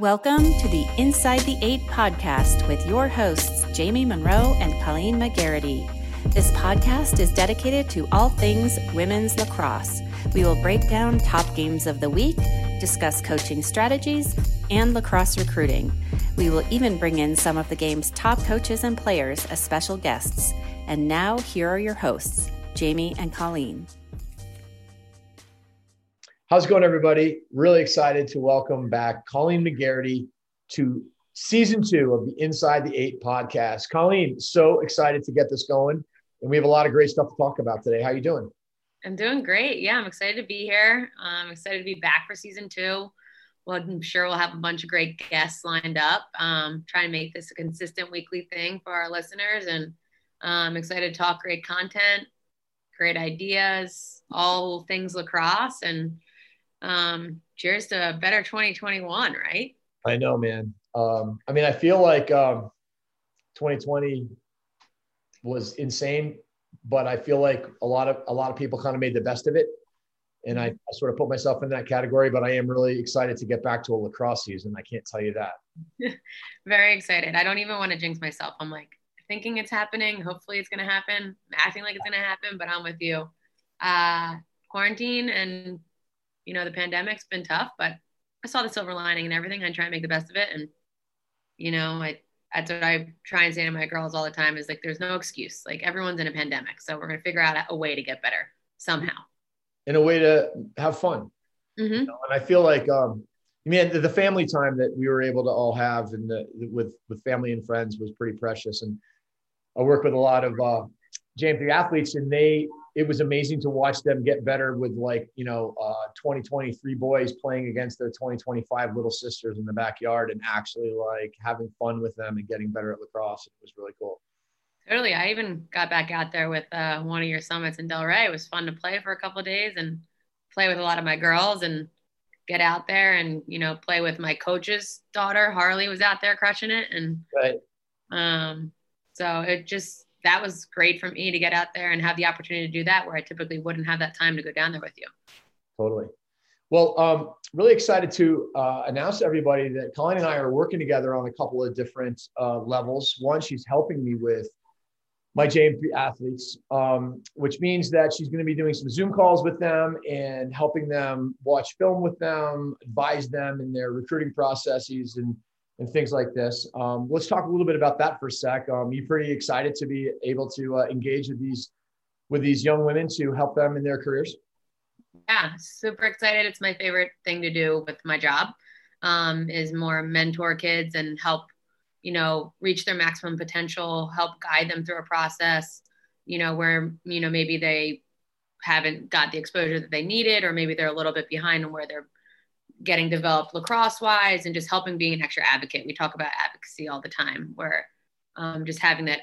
Welcome to the Inside the Eight podcast with your hosts, Jamie Munro and Colleen McGarity. This podcast is dedicated to all things women's lacrosse. We will break down top games of the week, discuss coaching strategies, and lacrosse recruiting. We will even bring in some of the game's top coaches and players as special guests. And now, here are your hosts, Jamie and Colleen. How's it going, everybody? Really excited to welcome back Colleen McGarity to season two of the Inside the Eight podcast. Colleen, so excited to get this going, and we have a lot of great stuff to talk about today. How you doing? I'm doing great. Yeah, I'm excited to be here. I'm excited to be back for season two. Well, I'm sure we'll have a bunch of great guests lined up. Um, and make this a consistent weekly thing for our listeners, and I'm excited to talk great content, great ideas, all things lacrosse, and um, cheers to a better 2021, right? I know, man. Um, I mean, I feel like um, 2020 was insane, but I feel like a lot of a lot of people kind of made the best of it, and I, I sort of put myself in that category. But I am really excited to get back to a lacrosse season. I can't tell you that. Very excited. I don't even want to jinx myself. I'm like thinking it's happening. Hopefully, it's going to happen. acting like it's going to happen, but I'm with you. Uh, quarantine and you know, the pandemic's been tough, but I saw the silver lining and everything. I try and make the best of it. And, you know, I, that's what I try and say to my girls all the time is like, there's no excuse. Like everyone's in a pandemic. So we're going to figure out a way to get better somehow. In a way to have fun. Mm-hmm. You know, and I feel like, um, I mean, the, family time that we were able to all have and the, with, with family and friends was pretty precious. And I work with a lot of, uh, JM3 athletes and they it was amazing to watch them get better with like you know uh, 2023 boys playing against their 2025 little sisters in the backyard and actually like having fun with them and getting better at lacrosse. It was really cool. Totally. I even got back out there with uh, one of your summits in delray it was fun to play for a couple days and play with a lot of my girls and get out there and you know play with my coach's daughter harley was out there crushing it and right. um so it just that was great for me to get out there and have the opportunity to do that where I typically wouldn't have that time to go down there with you. Totally. Well, um, really excited to uh, announce to everybody that Colleen and I are working together on a couple of different uh, levels. One, she's helping me with my JM3 athletes, um, which means that she's going to be doing some Zoom calls with them and helping them watch film with them, advise them in their recruiting processes, and and things like this. Um, let's talk a little bit about that for a sec. Um, you pretty excited to be able to uh, engage with these with these young women to help them in their careers? Yeah, super excited. It's my favorite thing to do with my job. Um, is more mentor kids and help you know reach their maximum potential, help guide them through a process. You know where you know maybe they haven't got the exposure that they needed, or maybe they're a little bit behind on where they're getting developed lacrosse wise and just helping being an extra advocate. We talk about advocacy all the time, where um, just having that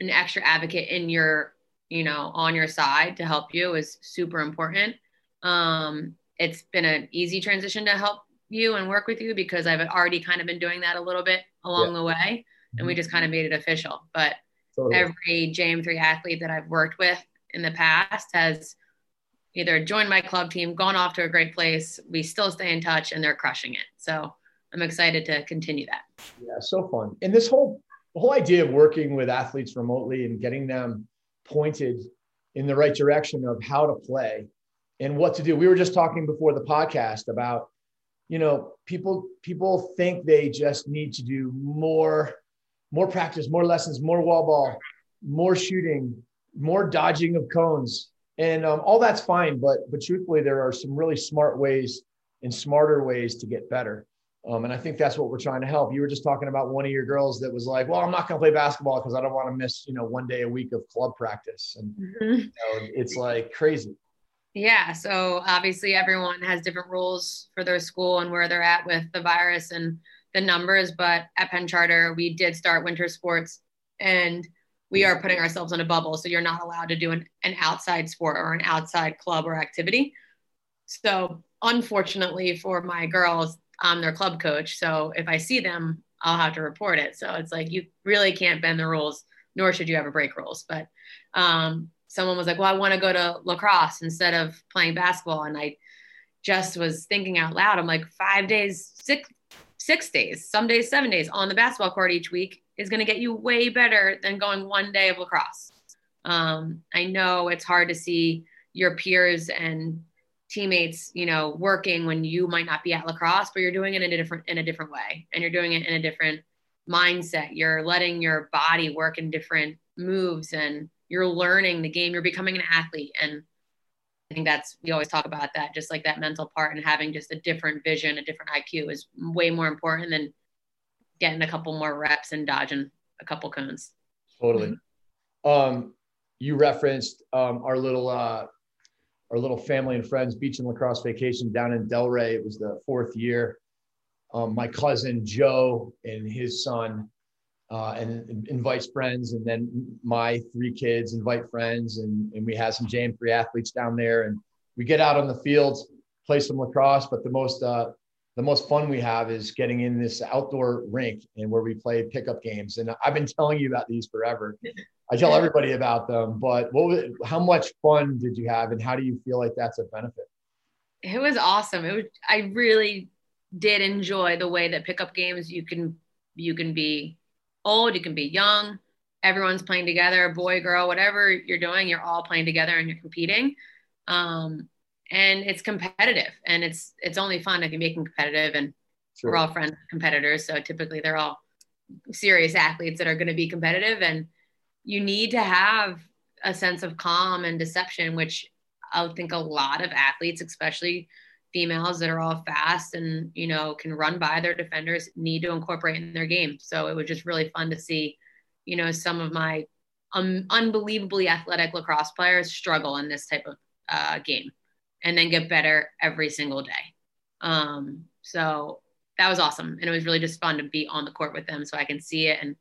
an extra advocate in your, you know, on your side to help you is super important. Um, it's been an easy transition to help you and work with you because I've already kind of been doing that a little bit along yeah. the way, and we mm-hmm. just kind of made it official. But totally. every JM3 athlete that I've worked with in the past has either joined my club team, gone off to a great place. We still stay in touch and they're crushing it. So I'm excited to continue that. Yeah, so fun. And this whole the whole idea of working with athletes remotely and getting them pointed in the right direction of how to play and what to do. We were just talking before the podcast about, you know, people people think they just need to do more, more practice, more lessons, more wall ball, more shooting, more dodging of cones and um, all that's fine but but truthfully there are some really smart ways and smarter ways to get better. Um, and i think that's what we're trying to help. You were just talking about one of your girls that was like well i'm not going to play basketball because i don't want to miss you know one day a week of club practice. And mm-hmm. you know, it's like crazy. Yeah so obviously everyone has different rules for their school and where they're at with the virus and the numbers but at penn charter we did start winter sports. And we are putting ourselves in a bubble. So you're not allowed to do an, an outside sport or an outside club or activity. So unfortunately for my girls, I'm their club coach. So if I see them, I'll have to report it. So it's like you really can't bend the rules, nor should you ever break rules. But um, someone was like, "Well, I want to go to lacrosse instead of playing basketball," and I just was thinking out loud. I'm like, five days, six, six days, some days, seven days on the basketball court each week is going to get you way better than going one day of lacrosse. Um, I know it's hard to see your peers and teammates, you know, working when you might not be at lacrosse, but you're doing it in a different in a different way, and you're doing it in a different mindset. You're letting your body work in different moves, and you're learning the game. You're becoming an athlete, and I think that's we always talk about that, just like that mental part and having just a different vision, a different IQ is way more important than getting a couple more reps and dodging a couple cones. Totally. Um, you referenced um, our little uh, our little family and friends beach and lacrosse vacation down in Delray. It was the fourth year. Um, my cousin Joe and his son uh, and, and, invites friends. And then my three kids invite friends, and, and we have some JM3 athletes down there. And we get out on the field, play some lacrosse. But the most uh, the most fun we have is getting in this outdoor rink and where we play pickup games. And I've been telling you about these forever. I tell everybody about them. But what was, how much fun did you have, and how do you feel like that's a benefit? It was awesome. It was. I really did enjoy the way that pickup games you can you can be old, you can be young. Everyone's playing together, boy, girl, whatever you're doing, you're all playing together and you're competing. Um, and it's competitive and it's it's only fun if you make them competitive and sure. we're all friends competitors. So typically they're all serious athletes that are going to be competitive and you need to have a sense of calm and deception, which I think a lot of athletes, especially females that are all fast and you know can run by their defenders need to incorporate in their game so it was just really fun to see you know some of my um, unbelievably athletic lacrosse players struggle in this type of uh, game and then get better every single day. Um, so that was awesome. And it was really just fun to be on the court with them so i can see it. And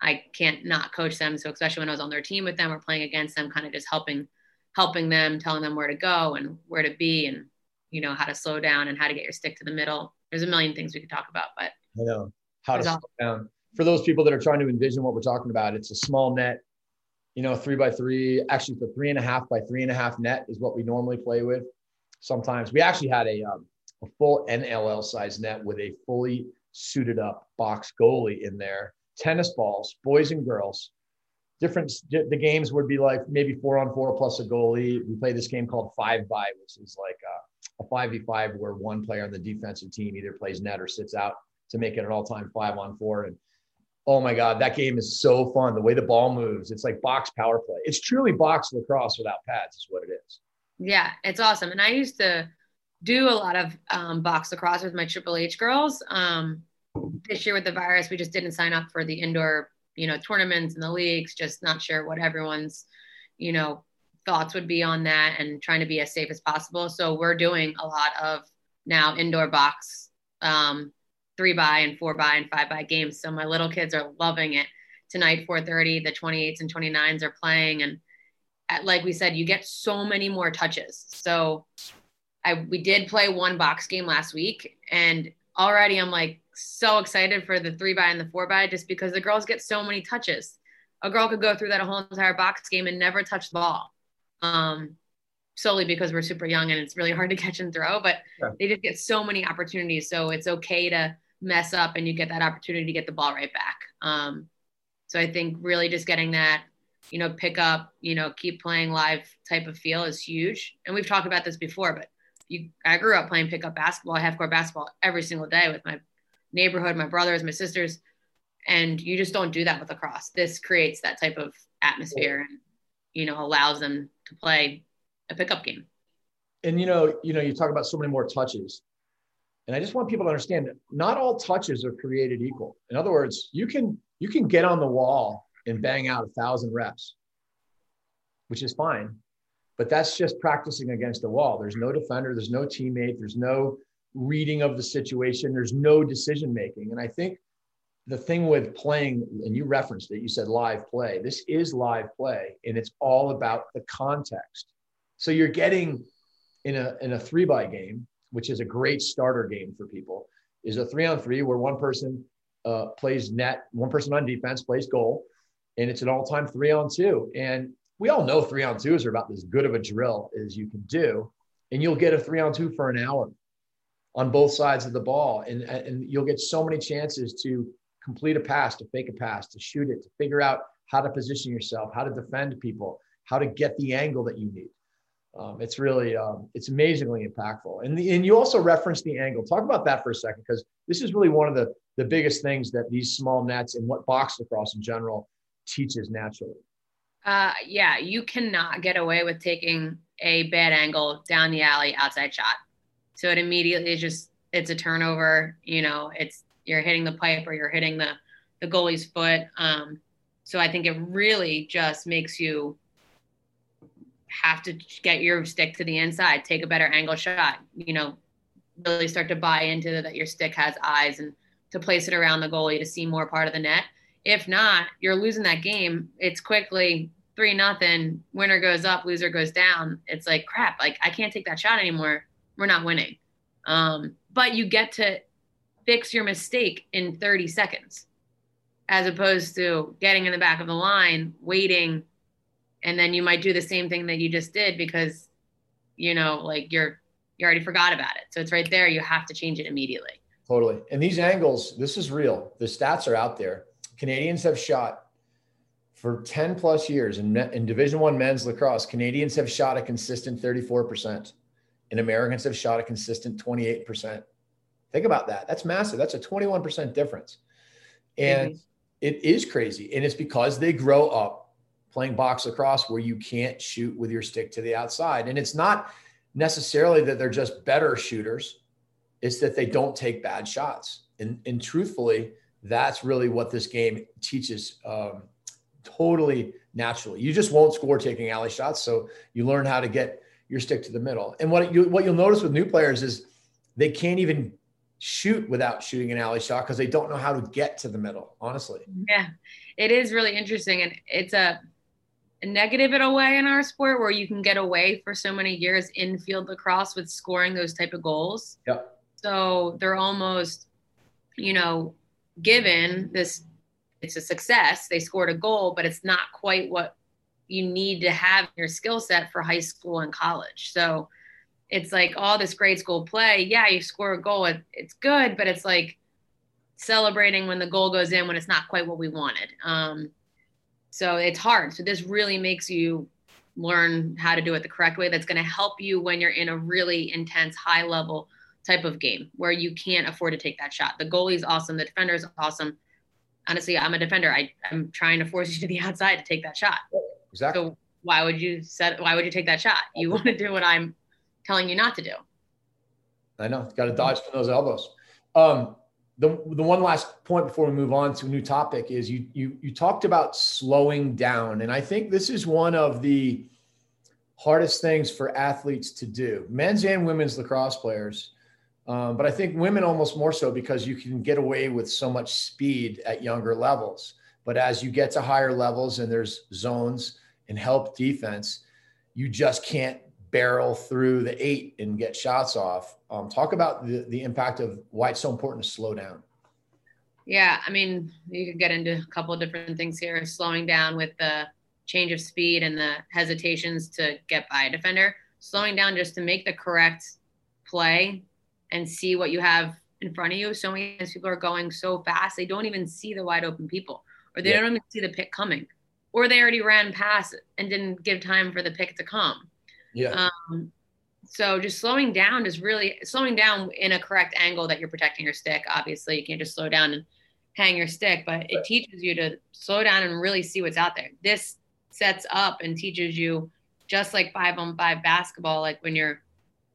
i can't not coach them. So especially when i was on their team with them or playing against them kind of just helping helping them telling them where to go and where to be and you know how to slow down and how to get your stick to the middle. There's a million things we could talk about, but I know. How to slow down. For those people that are trying to envision what we're talking about, it's a small net, you know, three by three. Actually, the three and a half by three and a half net is what we normally play with. Sometimes we actually had a um, a full NLL size net with a fully suited up box goalie in there, tennis balls, boys and girls. Different. The games would be like maybe four on four plus a goalie. We play this game called five by, which is like uh, a 5v5 where one player on the defensive team either plays net or sits out to make it an all-time five on four. And oh my God, that game is so fun. The way the ball moves, it's like box power play. It's truly box lacrosse without pads, is what it is. Yeah, it's awesome. And I used to do a lot of um, box lacrosse with my Triple H girls. Um, this year with the virus, we just didn't sign up for the indoor, you know, tournaments and the leagues. Just not sure what everyone's, you know, thoughts would be on that and trying to be as safe as possible. So we're doing a lot of now indoor box, um, three by and four by and five by games. So my little kids are loving it. Tonight, 4:30, the 28s and 29s are playing, and at, like we said, you get so many more touches. So I we did play one box game last week, and already I'm like so excited for the three by and the four by just because the girls get so many touches. A girl could go through that whole entire box game and never touch the ball um, solely because we're super young and it's really hard to catch and throw. But yeah. they just get so many opportunities, so it's okay to mess up and you get that opportunity to get the ball right back. Um, so I think really just getting that, you know, pick up, you know, keep playing live type of feel is huge. And we've talked about this before, but you, I grew up playing pickup basketball, half court basketball every single day with my neighborhood, my brothers, my sisters, and you just don't do that with lacrosse. This creates that type of atmosphere and you know allows them to play a pickup game. And you know, you know, you talk about so many more touches. And I just want people to understand not all touches are created equal. In other words, you can you can get on the wall and bang out a thousand reps, which is fine. But that's just practicing against the wall. There's no defender, there's no teammate, there's no reading of the situation, there's no decision making. And I think the thing with playing, and you referenced it, you said live play. This is live play, and it's all about the context. So you're getting in a in a three by game, which is a great starter game for people, is a three on three where one person uh, plays net, one person on defense plays goal, and it's an all time three on two. And we all know three on twos are about as good of a drill as you can do, and you'll get a three on two for an hour. on both sides of the ball. And, and you'll get so many chances to complete a pass, to fake a pass, to shoot it, to figure out how to position yourself, how to defend people, how to get the angle that you need. Um, it's really, um, it's amazingly impactful. And, the, and you also referenced the angle. Talk about that for a second, because this is really one of the, the biggest things that these small nets and what box lacrosse in general teaches naturally. Uh, yeah, you cannot get away with taking a bad angle down the alley outside shot. So it immediately is just it's a turnover. You know, it's you're hitting the pipe or you're hitting the the goalie's foot. Um, so I think it really just makes you have to get your stick to the inside, take a better angle shot. You know, really start to buy into the, that your stick has eyes and to place it around the goalie to see more part of the net. If not, you're losing that game. It's quickly three nothing. Winner goes up, loser goes down. It's like crap. Like I can't take that shot anymore. We're not winning. Um, but you get to fix your mistake in 30 seconds, as opposed to getting in the back of the line, waiting, and then you might do the same thing that you just did because, you know, like you're you already forgot about it. So it's right there. You have to change it immediately. Totally. And these angles, this is real. The stats are out there. Canadians have shot for 10 plus years in, in division one men's lacrosse canadians have shot a consistent 34% and americans have shot a consistent 28% think about that that's massive that's a 21% difference and mm-hmm. it is crazy and it's because they grow up playing box lacrosse where you can't shoot with your stick to the outside and it's not necessarily that they're just better shooters it's that they don't take bad shots and, and truthfully that's really what this game teaches um, totally naturally. You just won't score taking alley shots, so you learn how to get your stick to the middle. And what you what you'll notice with new players is they can't even shoot without shooting an alley shot because they don't know how to get to the middle. Honestly, yeah, it is really interesting, and it's a, a negative in a way in our sport where you can get away for so many years in field lacrosse with scoring those type of goals. Yep. So they're almost, you know, given this it's a success. They scored a goal, but it's not quite what you need to have your skill set for high school and college. So it's like all this grade school play. Yeah, you score a goal, it, it's good, but it's like celebrating when the goal goes in when it's not quite what we wanted. Um, so it's hard. So this really makes you learn how to do it the correct way. That's going to help you when you're in a really intense, high level type of game where you can't afford to take that shot. The goalie's awesome, the defender's awesome honestly, I'm a defender. I, I'm trying to force you to the outside to take that shot. Exactly. So why would you set? Why would you take that shot? You want to do what I'm telling you not to do. I know. Got to dodge from those elbows. Um, the the one last point before we move on to a new topic is you you you talked about slowing down, and I think this is one of the hardest things for athletes to do, men's and women's lacrosse players um, but I think women almost more so because you can get away with so much speed at younger levels. But as you get to higher levels and there's zones and help defense, you just can't barrel through the eight and get shots off. Um, talk about the, the impact of why it's so important to slow down. Yeah, I mean, you could get into a couple of different things here. Slowing down with the change of speed and the hesitations to get by a defender. Slowing down just to make the correct play and see what you have in front of you. So many times people are going so fast, they don't even see the wide open people, or they yeah. don't even see the pick coming, or they already ran past and didn't give time for the pick to come. Yeah. Um, so just slowing down is really slowing down in a correct angle that you're protecting your stick. Obviously, you can't just slow down and hang your stick, but it teaches you to slow down and really see what's out there. This sets up and teaches you just like five on five basketball, like when you're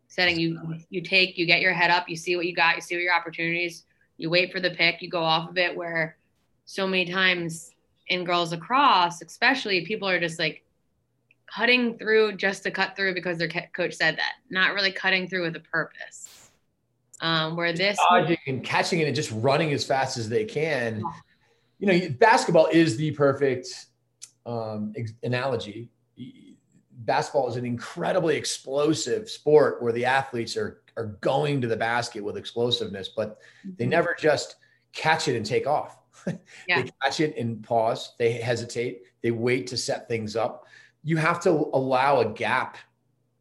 setting you you take you get your head up you see what you got you see what your opportunities you wait for the pick you go off of it where so many times in girls across, especially people are just like cutting through just to cut through because their coach said that not really cutting through with a purpose um, where this dodging and catching it and just running as fast as they can you know basketball is the perfect um, analogy basketball is an incredibly explosive sport where the athletes are are going to the basket with explosiveness, but they mm-hmm. never just catch it and take off. Yeah. they catch it and pause. They hesitate. They wait to set things up. You have to allow a gap,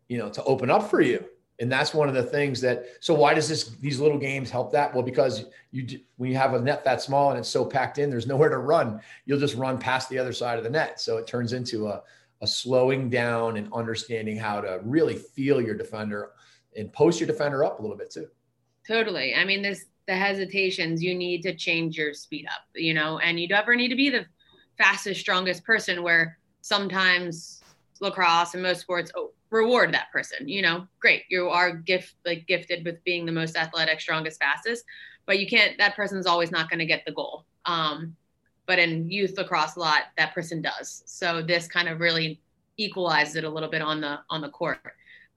you know, to open up for you. And that's one of the things that. So why does this these little games help that? Well, because you when you have a net that small and it's so packed in, there's nowhere to run. You'll just run past the other side of the net. So it turns into a a slowing down and understanding how to really feel your defender and post your defender up a little bit too. Totally. I mean, this the hesitations. You need to change your speed up. You know, and you never need to be the fastest, strongest person. Where sometimes lacrosse and most sports oh, reward that person. You know, great, you are gift like gifted with being the most athletic, strongest, fastest, but you can't. That person's always not going to get the goal. Um, but in youth lacrosse a lot, that person does. So this kind of really equalized it a little bit on the on the court.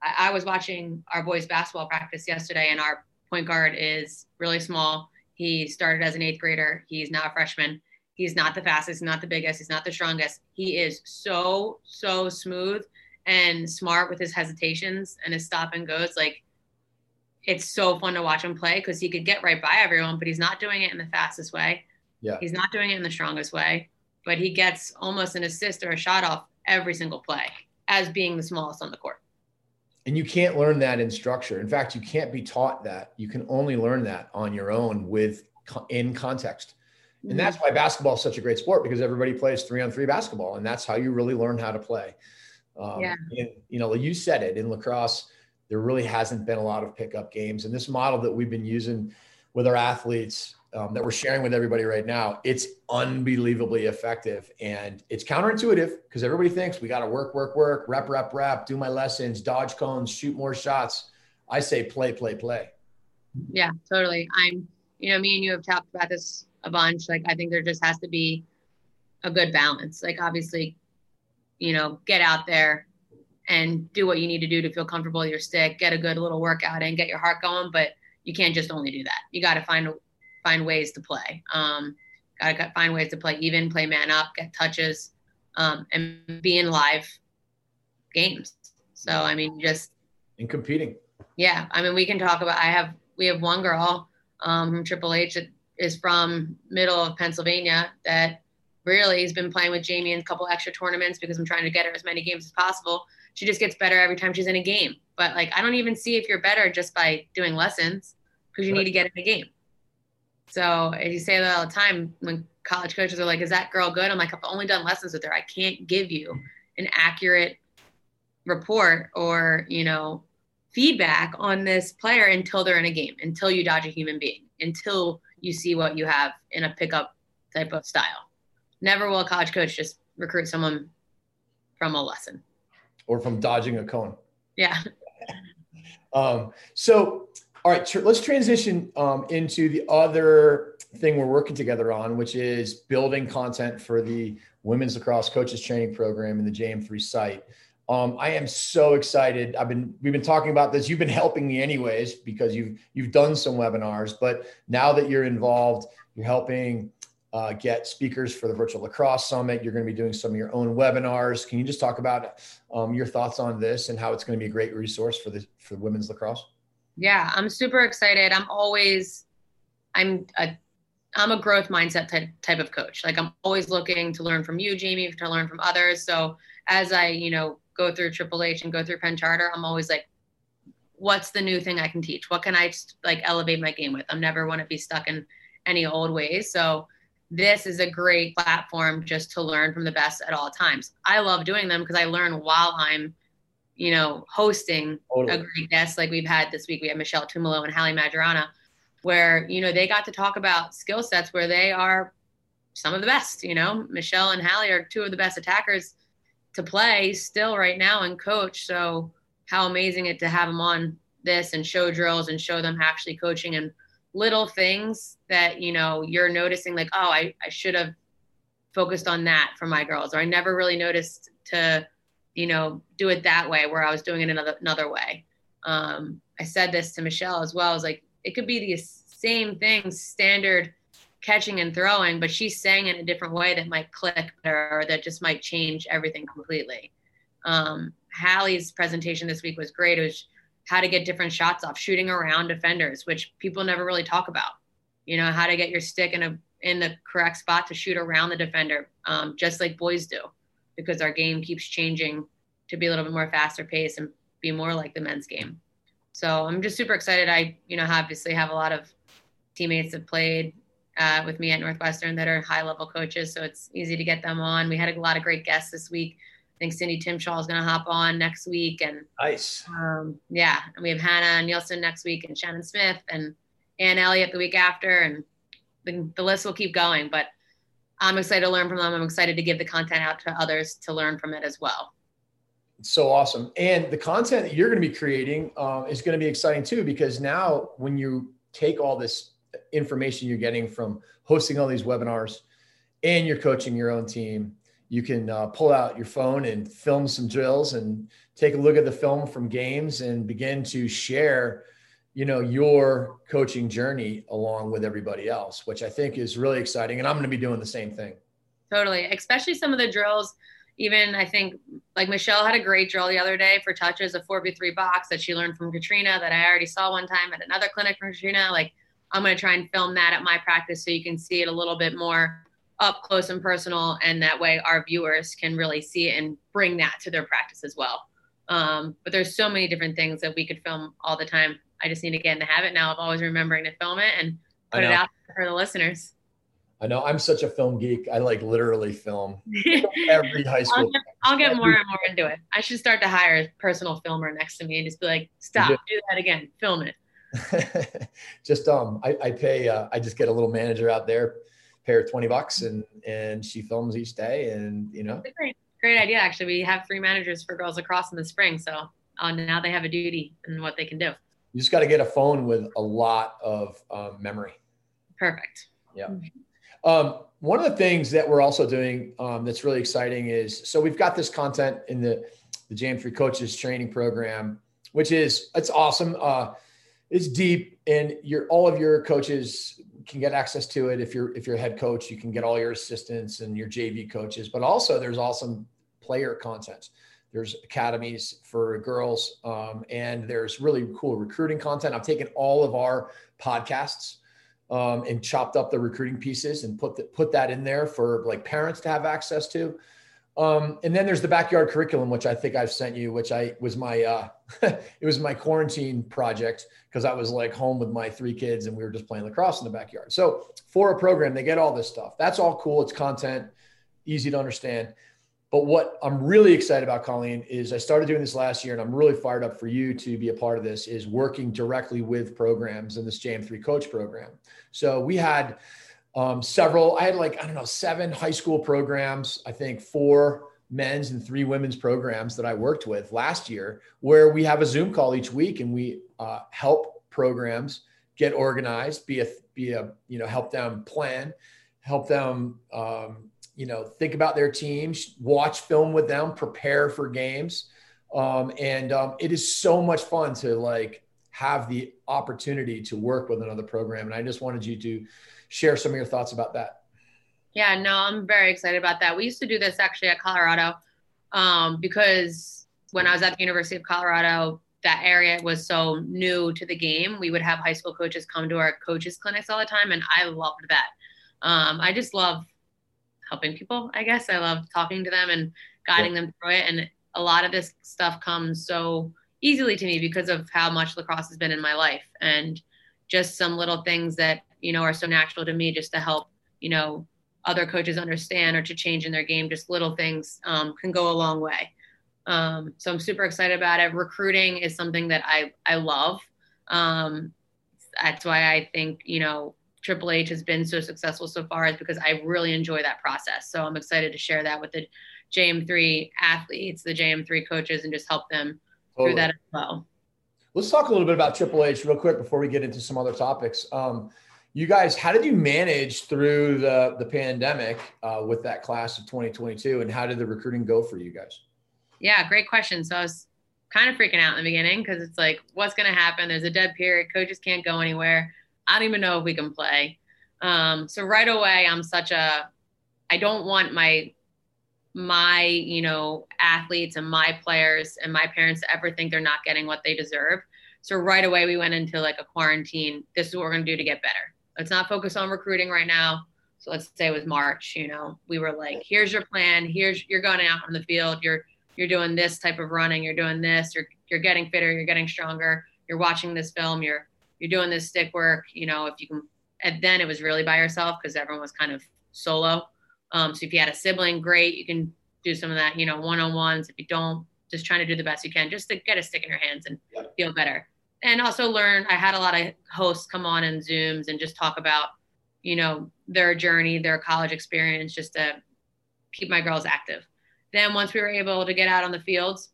I, I was watching our boys basketball practice yesterday, and our point guard is really small. He started as an eighth grader. He's now a freshman He's not the fastest, not the biggest, he's not the strongest. He is so, so smooth and smart with his hesitations and his stop and goes. Like it's so fun to watch him play because he could get right by everyone, but he's not doing it in the fastest way. Yeah. He's not doing it in the strongest way, but he gets almost an assist or a shot off every single play as being the smallest on the court. And you can't learn that in structure. In fact, you can't be taught that. You can only learn that on your own with in context. And that's why basketball is such a great sport because everybody plays three on three basketball, and that's how you really learn how to play. Um, yeah. And, you know, you said it in lacrosse, there really hasn't been a lot of pickup games, and this model that we've been using with our athletes um, that we're sharing with everybody right now, it's unbelievably effective, and it's counterintuitive because everybody thinks we got to work, work, work, rep, rep, rep, do my lessons, dodge cones, shoot more shots. I say play, play, play. Yeah, totally. I'm, you know, me and you have talked about this a bunch. Like I think there just has to be a good balance. Like obviously, you know, get out there and do what you need to do to feel comfortable with your stick, get a good little workout and get your heart going, but you can't just only do that. You got to find find ways to play. Um, got to find ways to play even, play man up, get touches, um, and be in live games. So I mean, just in competing. Yeah, I mean, we can talk about. I have we have one girl um, Triple H is from middle of Pennsylvania that really has been playing with Jamie in a couple extra tournaments because I'm trying to get her as many games as possible. She just gets better every time she's in a game. But like I don't even see if you're better just by doing lessons because you right. need to get in a game. So you say that all the time when college coaches are like, "Is that girl good?" I'm like, "I've only done lessons with her. I can't give you an accurate report or you know feedback on this player until they're in a game, until you dodge a human being, until you see what you have in a pickup type of style. Never will a college coach just recruit someone from a lesson or from dodging a cone. Yeah. um, so, all right, tr- let's transition um, into the other thing we're working together on, which is building content for the women's lacrosse coaches training program in the JM3 site. Um, I am so excited. I've been we've been talking about this. You've been helping me anyways because you've you've done some webinars, but now that you're involved, you're helping uh, get speakers for the virtual lacrosse summit. You're going to be doing some of your own webinars. Can you just talk about um, your thoughts on this and how it's going to be a great resource for the for women's lacrosse? Yeah, I'm super excited. I'm always I'm a I'm a growth mindset type type of coach. Like I'm always looking to learn from you, Jamie, to learn from others. So as I, you know, go through Triple H and go through Penn Charter, I'm always like, what's the new thing I can teach? What can I like elevate my game with? I'm never want to be stuck in any old ways. So this is a great platform just to learn from the best at all times. I love doing them because I learn while I'm, you know, hosting totally. a great guest like we've had this week. We have Michelle Tumolo and Hallie Majorana, where, you know, they got to talk about skill sets where they are some of the best, you know, Michelle and Hallie are two of the best attackers to play still right now and coach. So how amazing it to have them on this and show drills and show them actually coaching and little things that you know you're noticing like oh I, I should have focused on that for my girls or I never really noticed to you know do it that way where I was doing it another another way. Um, I said this to Michelle as well. I was like it could be the same thing standard catching and throwing, but she's saying in a different way that might click better or that just might change everything completely. Um, Hallie's presentation this week was great. It was how to get different shots off, shooting around defenders, which people never really talk about. You know, how to get your stick in a in the correct spot to shoot around the defender, um, just like boys do, because our game keeps changing to be a little bit more faster pace and be more like the men's game. so I'm just super excited. I, you know, obviously have a lot of teammates that played uh, with me at Northwestern that are high level coaches. So it's easy to get them on. We had a lot of great guests this week. I think Cindy Timchal is going to hop on next week. And nice. Um, yeah. And we have Hannah Nielsen next week and Shannon Smith and Ann Elliott the week after. And the, the list will keep going. But I'm excited to learn from them. I'm excited to give the content out to others to learn from it as well. It's so awesome. And the content that you're going to be creating um, is going to be exciting too, because now when you take all this information you're getting from hosting all these webinars and you're coaching your own team, you can uh, pull out your phone and film some drills and take a look at the film from games and begin to share you know your coaching journey along with everybody else which i think is really exciting. And i'm going to be doing the same thing. Totally. Especially some of the drills even i think like michelle had a great drill the other day for touches a 4v3 box that she learned from katrina that i already saw one time at another clinic from katrina. Like I'm going to try and film that at my practice so you can see it a little bit more up close and personal. And that way our viewers can really see it and bring that to their practice as well. Um, but there's so many different things that we could film all the time. I just need to get in the habit now of always remembering to film it and put it out for the listeners. I know I'm such a film geek. I like literally film every high school. I'll get, I'll get more and more into it. I should start to hire a personal filmer next to me and just be like, stop, do that again, film it. just um, I, I pay. Uh, I just get a little manager out there, pay her twenty bucks, and and she films each day, and you know. Great, great idea. Actually, we have three managers for girls across in the spring, so uh, now they have a duty and what they can do. You just got to get a phone with a lot of um, memory. Perfect. Yeah. Um, one of the things that we're also doing um, that's really exciting is so we've got this content in the the JM3 coaches training program, which is it's awesome. Uh, it's deep and your all of your coaches can get access to it. If you're if you're a head coach you can get all your assistants and your jv coaches but also there's awesome player content. There's academies for girls um, and there's really cool recruiting content. I've taken all of our podcasts um, and chopped up the recruiting pieces and put the, put that in there for like parents to have access to um, and then there's the backyard curriculum, which I think I've sent you, which I was my uh, it was my quarantine project because I was like home with my three kids and we were just playing lacrosse in the backyard. So for a program, they get all this stuff. That's all cool. It's content, easy to understand. But what I'm really excited about, Colleen, is I started doing this last year, and I'm really fired up for you to be a part of this. Is working directly with programs in this JM3 Coach program. So we had um, several, I had like, I don't know, seven high school programs, I think four men's and three women's programs that I worked with last year, where we have a Zoom call each week and we uh, help programs get organized, be a, be a, you know, help them plan, help them, um, you know, think about their teams, watch film with them, prepare for games. Um, and um, it is so much fun to like have the opportunity to work with another program. And I just wanted you to, share some of your thoughts about that. Yeah, no, I'm very excited about that. We used to do this actually at Colorado um, because when I was at the University of Colorado, that area was so new to the game. We would have high school coaches come to our coaches clinics all the time, and I loved that. Um, I just love helping people. I guess I love talking to them and guiding them through it. And a lot of this stuff comes so easily to me because of how much lacrosse has been in my life and just some little things that you know, are so natural to me just to help, you know, other coaches understand or to change in their game. Just little things um, can go a long way. Um, so I'm super excited about it. Recruiting is something that I, I love. Um, that's why I think, you know, Triple H has been so successful so far is because I really enjoy that process. So I'm excited to share that with the JM3 athletes, the JM3 coaches, and just help them totally. through that as well. Let's talk a little bit about Triple H real quick before we get into some other topics. Um, you guys, how did you manage through the the pandemic uh, with that class of 2022, and how did the recruiting go for you guys? Yeah, great question. So I was kind of freaking out in the beginning because it's like, what's going to happen? There's a dead period. Coaches can't go anywhere. I don't even know if we can play. Um, so right away, I'm such a, I don't want my, my, you know, athletes and my players and my parents to ever think they're not getting what they deserve. So right away, we went into like a quarantine. This is what we're going to do to get better let's not focus on recruiting right now. So let's say it was March, you know, we were like, here's your plan. Here's you're going out on the field. You're you're doing this type of running. You're doing this. You're you're getting fitter. You're getting stronger. you're watching this film, you're you're doing this stick work. You know, if you can. And then it was really by yourself because everyone was kind of solo. Um, so if you had a sibling, great, you can do some of that. You know, one on ones. If you don't, just trying to do the best you can, just to get a stick in your hands and feel better. And also learn. I had a lot of hosts come on in Zooms and just talk about, you know, their journey, their college experience, just to keep my girls active. Then once we were able to get out on the fields,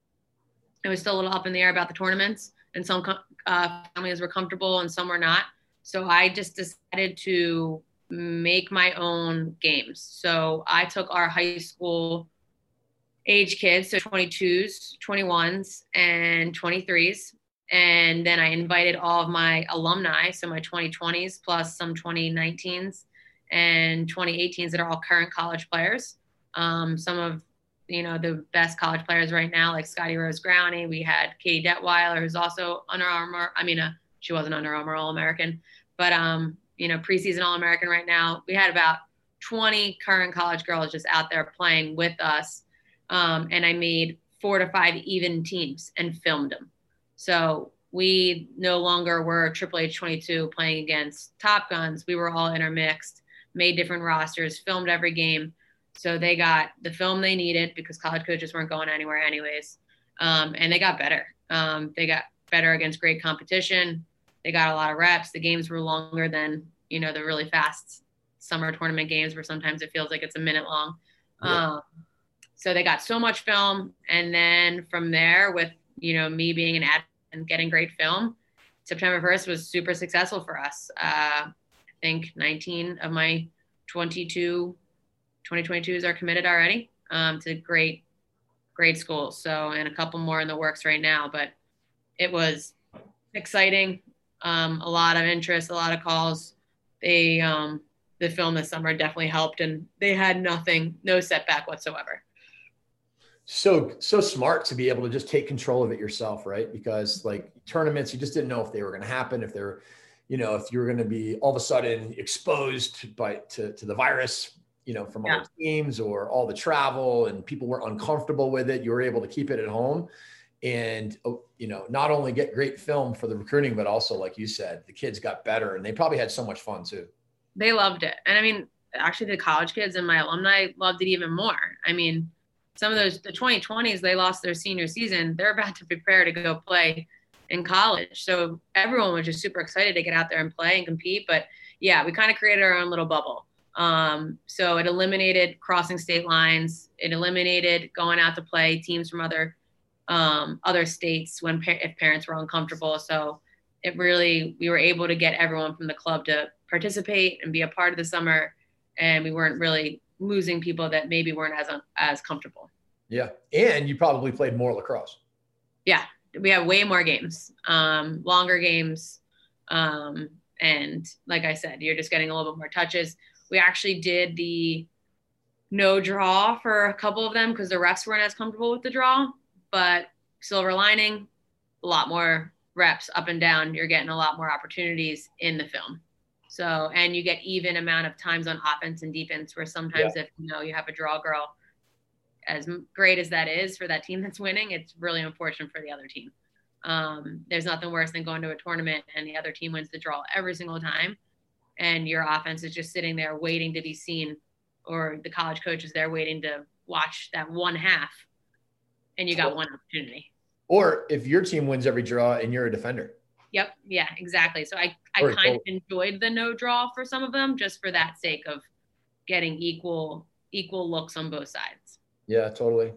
it was still a little up in the air about the tournaments, and some uh, families were comfortable and some were not. So I just decided to make my own games. So I took our high school age kids, so 22s, 21s, and 23s. And then I invited all of my alumni, so my 2020s plus some 2019s and 2018s that are all current college players. Um, some of you know the best college players right now, like Scotty Rose Growney. We had Katie Detweiler, who's also Under Armour. I mean, uh, she wasn't Under Armour All American, but um, you know, preseason All American right now. We had about 20 current college girls just out there playing with us, um, and I made four to five even teams and filmed them. So we no longer were Triple H 22 playing against Top Guns. We were all intermixed, made different rosters, filmed every game so they got the film they needed because college coaches weren't going anywhere anyways. Um, and they got better. Um, they got better against great competition. They got a lot of reps. The games were longer than, you know, the really fast summer tournament games where sometimes it feels like it's a minute long. Yeah. Um, so they got so much film. And then from there, with, you know, me being an ad and getting great film, September 1st was super successful for us. Uh, I think 19 of my 22 2022s are committed already um, to great, great schools. So, and a couple more in the works right now. But it was exciting. Um, a lot of interest, a lot of calls. They, um, the film this summer definitely helped, and they had nothing, no setback whatsoever. So, so smart to be able to just take control of it yourself, right? Because like tournaments, you just didn't know if they were going to happen, if they're, you know, if you were going to be all of a sudden exposed by to, to the virus you know, from yeah. other teams or all the travel and people were uncomfortable with it. You were able to keep it at home and, oh, you know, not only get great film for the recruiting, but also, like you said, the kids got better and they probably had so much fun too. They loved it. And I mean, actually, the college kids and my alumni loved it even more. I mean, some of those, the 2020s, they lost their senior season. They're about to prepare to go play in college. So everyone was just super excited to get out there and play and compete. But yeah, we kind of created our own little bubble. Um, so it eliminated crossing state lines. It eliminated going out to play teams from other um, other states when if parents were uncomfortable. So it really we were able to get everyone from the club to participate and be a part of the summer, and we weren't really losing people that maybe weren't as as comfortable. Yeah, and you probably played more lacrosse. Yeah, we have way more games, um, longer games, um, and like I said, you're just getting a little bit more touches we actually did the no draw for a couple of them because the refs weren't as comfortable with the draw. But silver lining, a lot more reps up and down. You're getting a lot more opportunities in the film. So, and you get even amount of times on offense and defense where sometimes yeah. if you know you have a draw girl, as great as that is for that team that's winning, it's really unfortunate for the other team. Um, there's nothing worse than going to a tournament and the other team wins the draw every single time and your offense is just sitting there waiting to be seen, or the college coach is there waiting to watch that one half, and you got one opportunity. Or if your team wins every draw and you're a defender. Yep. Yeah, exactly. So I, I kind of enjoyed the no draw for some of them just for that sake of getting equal equal looks on both sides. Yeah, totally.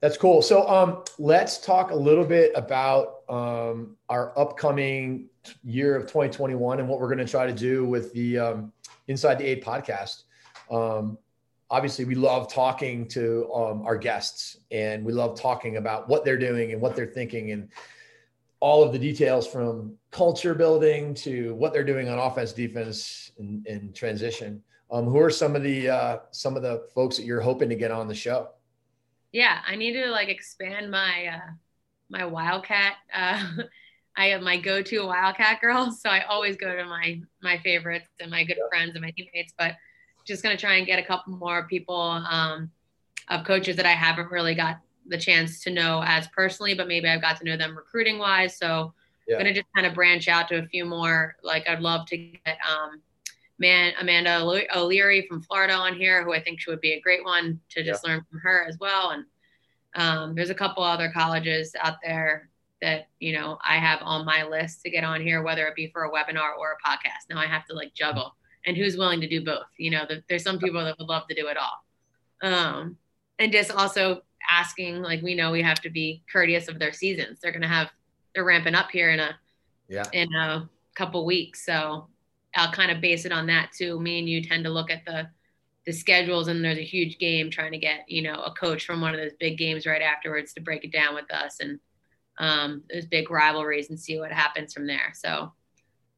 That's cool. So um, let's talk a little bit about um, our upcoming year of 2021 and what we're going to try to do with the um, Inside the Eight podcast. Um, obviously, we love talking to um, our guests and we love talking about what they're doing and what they're thinking and all of the details from culture building to what they're doing on offense, defense, and, and transition. Um, who are some of the uh, some of the folks that you're hoping to get on the show? yeah, I need to like expand my uh, my Wildcat. Uh, I have my go-to Wildcat girls, so I always go to my my favorites and my good friends and my teammates. But just gonna try and get a couple more people um, of coaches that I haven't really got the chance to know as personally, but maybe I've got to know them recruiting wise. So yeah. I'm gonna just kind of branch out to a few more. Like I'd love to get um, man Amanda O'Leary from Florida on here, who I think she would be a great one to just yeah. learn from her as well. And um, there's a couple other colleges out there that you know I have on my list to get on here, whether it be for a webinar or a podcast. Now I have to like juggle, and who's willing to do both? You know, the, there's some people that would love to do it all, um, and just also asking like we know we have to be courteous of their seasons. They're gonna have they're ramping up here in a yeah in a couple weeks, so I'll kind of base it on that too. Me and you tend to look at the the schedules and there's a huge game trying to get you know a coach from one of those big games right afterwards to break it down with us and um, those big rivalries and see what happens from there. So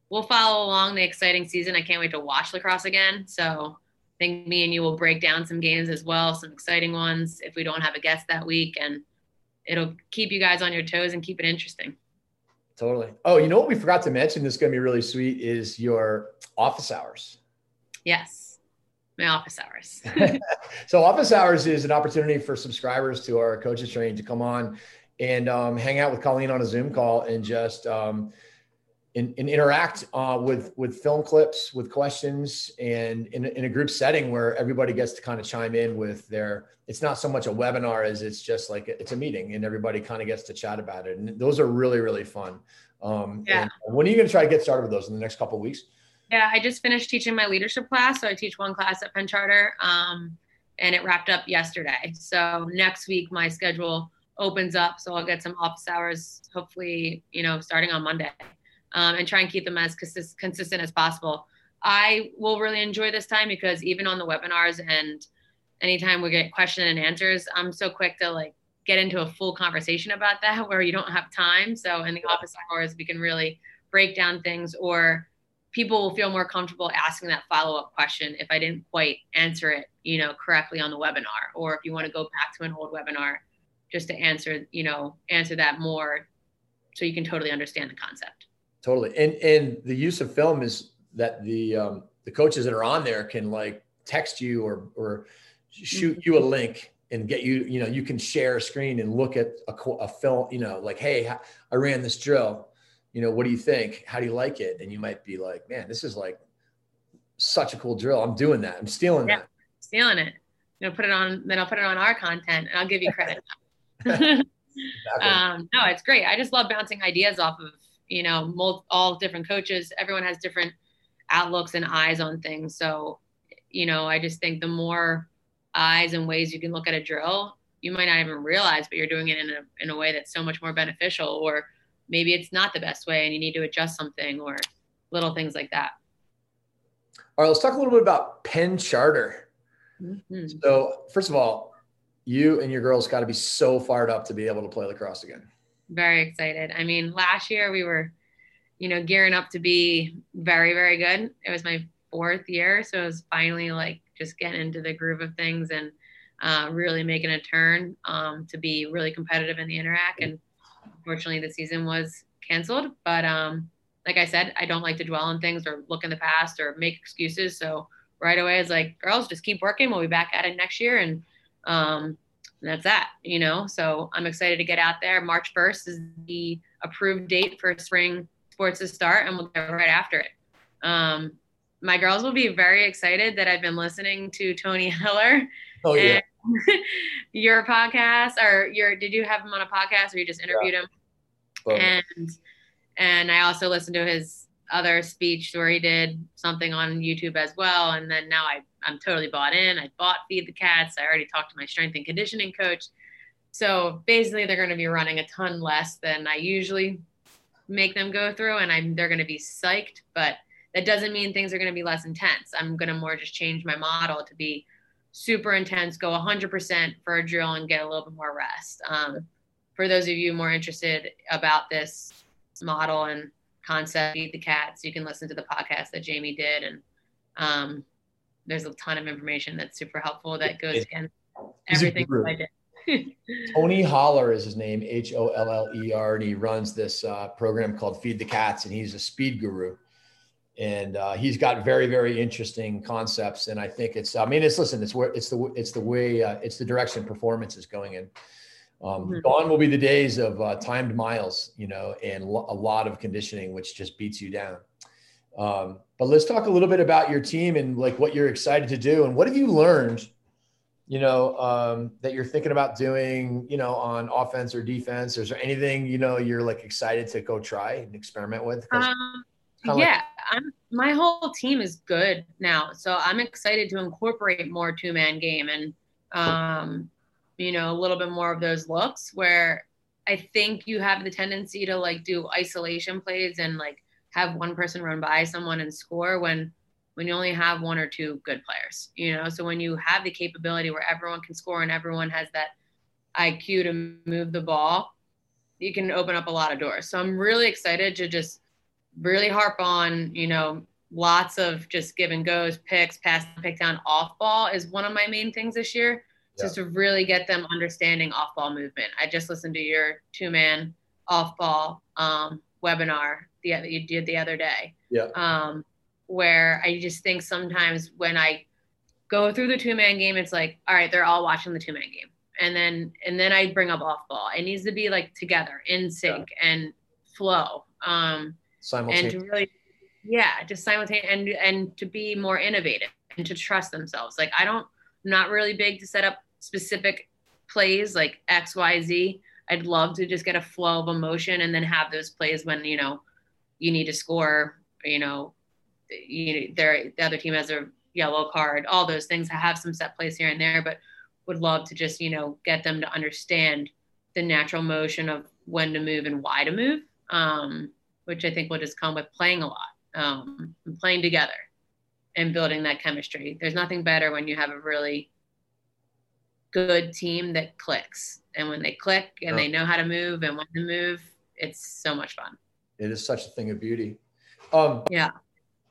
we'll follow along the exciting season. I can't wait to watch lacrosse again. So I think me and you will break down some games as well, some exciting ones if we don't have a guest that week, and it'll keep you guys on your toes and keep it interesting. Totally. Oh, you know what we forgot to mention? This is going to be really sweet. Is your office hours? Yes, my office hours. so, office hours is an opportunity for subscribers to our coaches training to come on and um, hang out with Colleen on a Zoom call and just um, and, and, interact uh, with with film clips, with questions, and in, in a group setting where everybody gets to kind of chime in with their. It's not so much a webinar as it's just like it's a meeting, and everybody kind of gets to chat about it, and those are really really fun. Um, yeah. when are you going to try to get started with those in the next couple weeks? Yeah, I just finished teaching my leadership class, so I teach one class at Penn Charter, um, and it wrapped up yesterday. So next week my schedule opens up. So I'll get some office hours, hopefully, you know, starting on Monday, um, and try and keep them as consist- consistent as possible. I will really enjoy this time because even on the webinars and anytime we get question and answers, I'm so quick to like get into a full conversation about that where you don't have time. So in the office hours, we can really break down things or people will feel more comfortable asking that follow-up question if I didn't quite answer it, you know, correctly on the webinar, or if you want to go back to an old webinar just to answer, you know, answer that more so you can totally understand the concept. Totally. And and the use of film is that the um, the coaches that are on there can like text you or or shoot mm-hmm. you a link and get you, you know, you can share a screen and look at a, a film, you know, like, hey, I ran this drill. You know, what do you think? How do you like it? And you might be like, man, this is like such a cool drill. I'm doing that. I'm stealing yeah, that. Stealing it. You know, put it on, then I'll put it on our content and I'll give you credit. exactly. um, no, it's great. I just love bouncing ideas off of you know all different coaches. Everyone has different outlooks and eyes on things. So you know, I just think the more eyes and ways you can look at a drill, you might not even realize, but you're doing it in a in a way that's so much more beneficial. Or maybe it's not the best way, and you need to adjust something, or little things like that. All right, let's talk a little bit about Penn Charter. Mm-hmm. So, first of all, you and your girls got to be so fired up to be able to play lacrosse again. Very excited. I mean, last year we were, you know, gearing up to be very, very good. It was my fourth year, so it was finally like just getting into the groove of things and uh, really making a turn um, to be really competitive in the Inter-Ac. And unfortunately, the season was canceled. But um, like I said, I don't like to dwell on things or look in the past or make excuses. So right away, it's like, girls, just keep working. We'll be back at it next year and um, that's that, you know. So I'm excited to get out there. March 1st is the approved date for spring sports to start, and we'll get right after it. Um, my girls will be very excited that I've been listening to Tony Holler. Oh yeah. your podcast, or your did you have him on a podcast, or you just interviewed yeah. him? Oh. And and I also listened to his other speech where he did something on YouTube as well. And then now I, I'm totally bought in. I bought Feed the Cats. I already talked to my strength and conditioning coach. So basically, they're going to be running a ton less than I usually make them go through, and I'm they're going to be psyched. But that doesn't mean things are going to be less intense. I'm going to more just change my model to be super intense, go 100% for a drill, and get a little bit more rest. Um, for those of you more interested about this model and concept, Feed the Cats. You can listen to the podcast that Jamie did, and um, there's a ton of information that's super helpful that goes against everything I did. Tony Holler is his name, H O L L E R, and he runs this uh, program called Feed the Cats, and he's a speed guru. And uh, he's got very, very interesting concepts, and I think it's. I mean, it's listen, it's where it's the it's the way uh, it's the direction performance is going in. Um, mm-hmm. Gone will be the days of uh, timed miles, you know, and lo- a lot of conditioning, which just beats you down. Um, but let's talk a little bit about your team and like what you're excited to do and what have you learned, you know, um, that you're thinking about doing, you know, on offense or defense. Or Is there anything you know you're like excited to go try and experiment with? Um, yeah, like- I'm. My whole team is good now, so I'm excited to incorporate more two man game and um, you know, a little bit more of those looks where I think you have the tendency to like do isolation plays and like have one person run by someone and score when when you only have one or two good players, you know. So when you have the capability where everyone can score and everyone has that IQ to move the ball, you can open up a lot of doors. So I'm really excited to just really harp on, you know, lots of just give and goes, picks, pass, pick down, off ball is one of my main things this year yeah. just to really get them understanding off ball movement. I just listened to your two man off ball um, webinar the, that you did the other day. Yeah. Um, where I just think sometimes when I go through the two man game, it's like, all right, they're all watching the two man game. And then and then I bring up off ball. It needs to be like together, in sync yeah. and flow. Um and to really yeah, just simultaneous and and to be more innovative and to trust themselves. Like I don't I'm not really big to set up specific plays like X, Y, Z. I'd love to just get a flow of emotion and then have those plays when you know you need to score. You know, you there the other team has a yellow card. All those things. I have some set plays here and there, but would love to just you know get them to understand the natural motion of when to move and why to move, um, which I think will just come with playing a lot um, playing together and building that chemistry. There's nothing better when you have a really good team that clicks. And when they click and they know how to move and when to move, it's so much fun. It is such a thing of beauty. Um, yeah.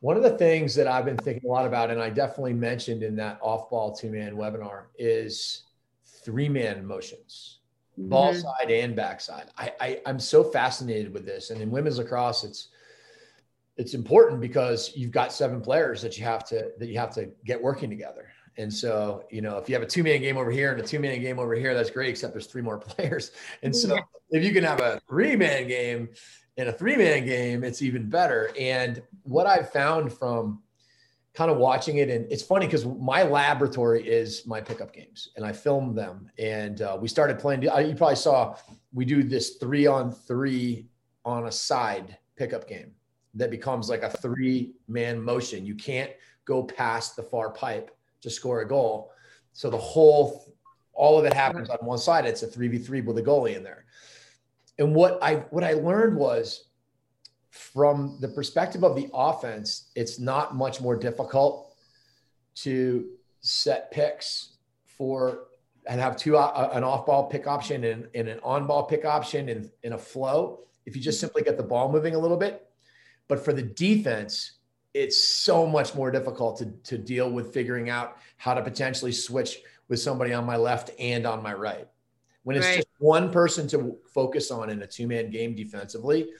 One of the things that I've been thinking a lot about, and I definitely mentioned in that off ball two man webinar, is three man motions, mm-hmm. ball side and backside. I, I, I'm so fascinated with this. And in women's lacrosse, it's, it's important because you've got seven players that you have to that you have to get working together. And so, you know, if you have a two man game over here and a two man game over here, that's great, except there's three more players. And so, yeah. if you can have a three man game and a three man game, it's even better. And what I've found from kind of watching it, and it's funny because my laboratory is my pickup games and I film them. And uh, we started playing, you probably saw we do this three on three on a side pickup game that becomes like a three man motion. You can't go past the far pipe to score a goal. So the whole, all of it happens on one side. It's a 3v3 with a goalie in there. And what I, what I learned was from the perspective of the offense, it's not much more difficult to set picks for and have two uh, an off ball pick option and, and an on ball pick option in, in a flow if you just simply get the ball moving a little bit but for the defense, it's so much more difficult to, to deal with figuring out how to potentially switch with somebody on my left and on my right. When it's right. just one person to focus on in a two man game defensively,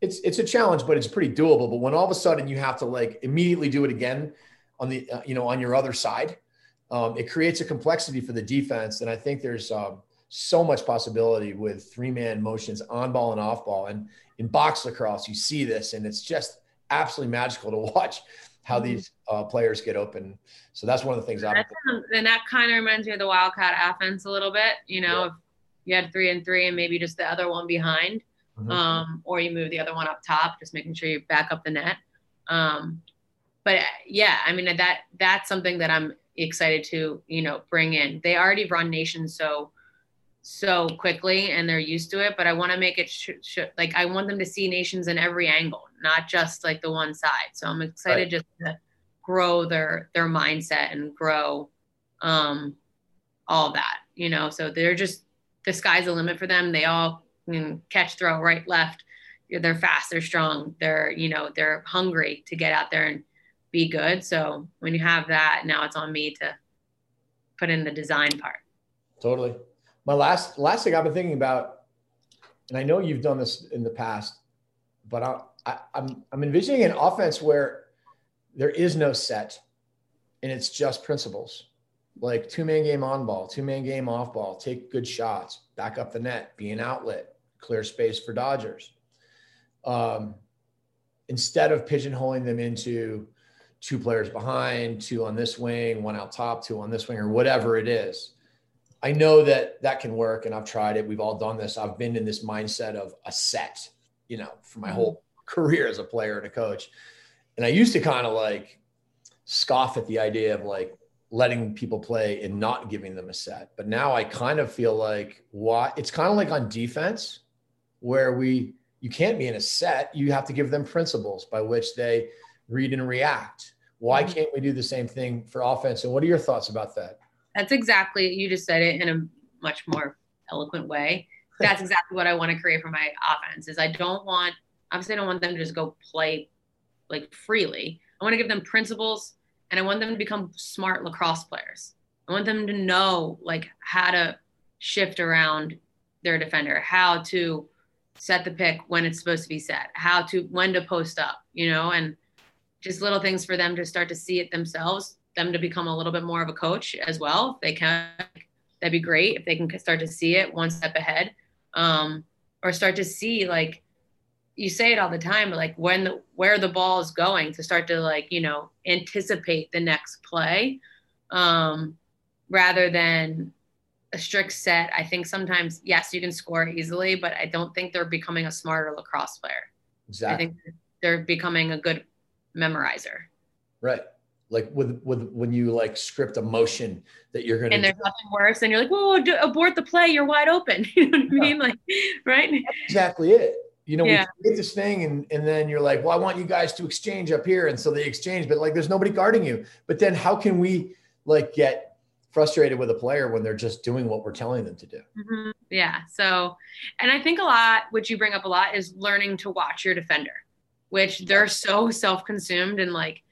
it's it's a challenge, but it's pretty doable. But when all of a sudden you have to like immediately do it again on the uh, you know on your other side, um, it creates a complexity for the defense. And I think there's um, so much possibility with three man motions on ball and off ball. And in box lacrosse, you see this, and it's just absolutely magical to watch how mm-hmm. these uh, players get open. So that's one of the things. i and that kind of reminds me of the Wildcat offense a little bit. You know, yeah. if you had three and three, and maybe just the other one behind, mm-hmm. um, or you move the other one up top, just making sure you back up the net. Um, but yeah, I mean that that's something that I'm excited to you know bring in. They already run motion so so quickly and they're used to it but i want to make it sh- sh- like i want them to see motions in every angle not just like the one side. So i'm excited right. just to grow their their mindset and grow um all that you know? So they're just the sky's the limit for them. They all can catch throw right left. They're fast they're strong they're you know they're hungry to get out there and be good. So when you have that now it's on me to put in the design part. Totally my last last thing I've been thinking about, and I know you've done this in the past, but I, I, I'm I'm envisioning an offense where there is no set, and it's just principles. like two man game on ball, two man game off ball, take good shots, back up the net, be an outlet, clear space for Dodgers. Um, instead of pigeonholing them into two players behind, two on this wing, one out top, two on this wing, or whatever it is. I know that that can work and I've tried it. We've all done this. I've been in this mindset of a set, you know, for my whole career as a player and a coach. And I used to kind of like scoff at the idea of like letting people play and not giving them a set. But now I kind of feel like why it's kind of like on defense where we you can't be in a set. You have to give them principles by which they read and react. Why mm-hmm. can't we do the same thing for offense? And what are your thoughts about that? That's exactly you just said it in a much more eloquent way. That's exactly what I want to create for my offense. Is I don't want obviously I don't want them to just go play like freely. I want to give them principles and I want them to become smart lacrosse players. I want them to know like how to shift around their defender, how to set the pick when it's supposed to be set, how to when to post up, you know, and just little things for them to start to see it themselves, them to become a little bit more of a coach as well. If they can, that'd be great if they can start to see it one step ahead, um, or start to see like you say it all the time, like when the where the ball is going to start to like you know anticipate the next play, um, rather than a strict set. I think sometimes yes, you can score easily, but I don't think they're becoming a smarter lacrosse player. Exactly. I think they're becoming a good memorizer. Right. Like with with when you like script a motion that you're gonna and there's do. nothing worse, and you're like, "Whoa, abort the play! You're wide open." you know what I mean? Like, right? That's exactly it. You know, yeah. we get this thing, and and then you're like, "Well, I want you guys to exchange up here," and so they exchange, but like, there's nobody guarding you. But then, how can we like get frustrated with a player when they're just doing what we're telling them to do? Mm-hmm. Yeah. So, and I think a lot, which you bring up a lot, is learning to watch your defender which they're so self-consumed and like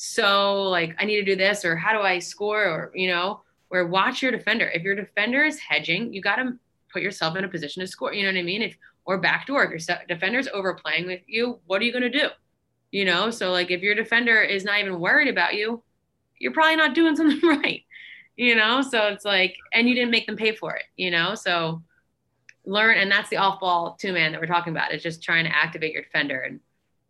so like I need to do this or how do I score or you know where watch your defender. If your defender is hedging, you got to put yourself in a position to score. You know what I mean? If or backdoor, if your defender's overplaying with you, what are you going to do? You know, so like if your defender is not even worried about you, you're probably not doing something right. You know, so it's like, and you didn't make them pay for it. You know, so learn, and that's the off ball two man that we're talking about. It's just trying to activate your defender and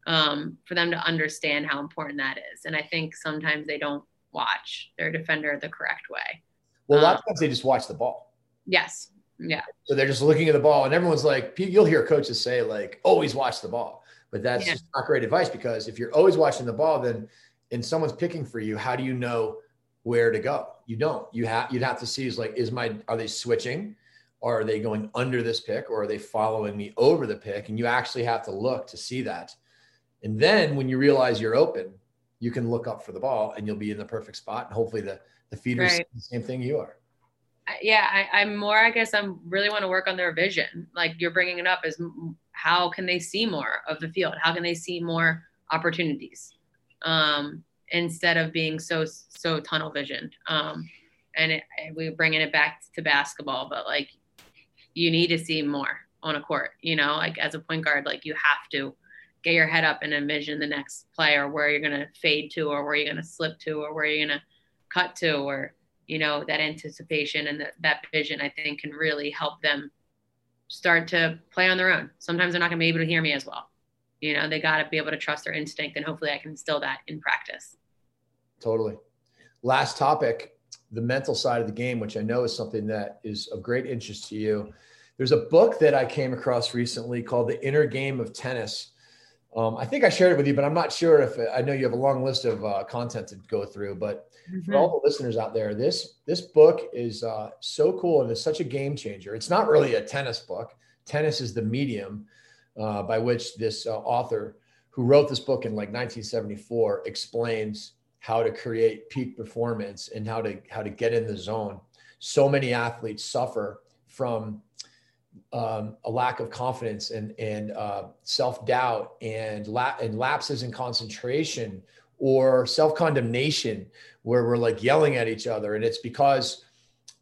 um, for them to understand how important that is. And I think sometimes they don't watch their defender the correct way. Well, a lot um, of times they just watch the ball. Yes. Yeah. So they're just looking at the ball, and everyone's like, you'll hear coaches say, like, always watch the ball. But that's yeah. not great advice because if you're always watching the ball, then and someone's picking for you, how do you know where to go? You don't. You have you'd have to see is like, is my are they switching? Or are they going under this pick or are they following me over the pick? And you actually have to look to see that. And then when you realize you're open, you can look up for the ball and you'll be in the perfect spot. And hopefully the, the feeder's right. the same thing you are. Yeah, I, am more, I guess I'm really want to work on their vision. Like you're bringing it up is how can they see more of the field? How can they see more opportunities? Um, instead of being so, so tunnel visioned. Um, and it, we're bringing it back to basketball, but like you need to see more on a court, you know, like as a point guard, like you have to, get your head up and envision the next play or where you're going to fade to or where you're going to slip to or where you're going to cut to or you know that anticipation and that, that vision i think can really help them start to play on their own. Sometimes they're not going to be able to hear me as well. You know they got to be able to trust their instinct and hopefully i can instill that in practice. Totally. Last topic the mental side of the game which i know is something that is of great interest to you. There's a book that i came across recently called the inner game of tennis um, I think I shared it with you, but I'm not sure if I know you have a long list of uh, content to go through. But mm-hmm. for all the listeners out there, this this book is uh, so cool and it's such a game changer. It's not really a tennis book. Tennis is the medium uh, by which this uh, author, who wrote this book in like 1974, explains how to create peak performance and how to how to get in the zone. So many athletes suffer from um, a lack of confidence and and uh, self doubt and la- and lapses in concentration or self condemnation where we're like yelling at each other. And it's because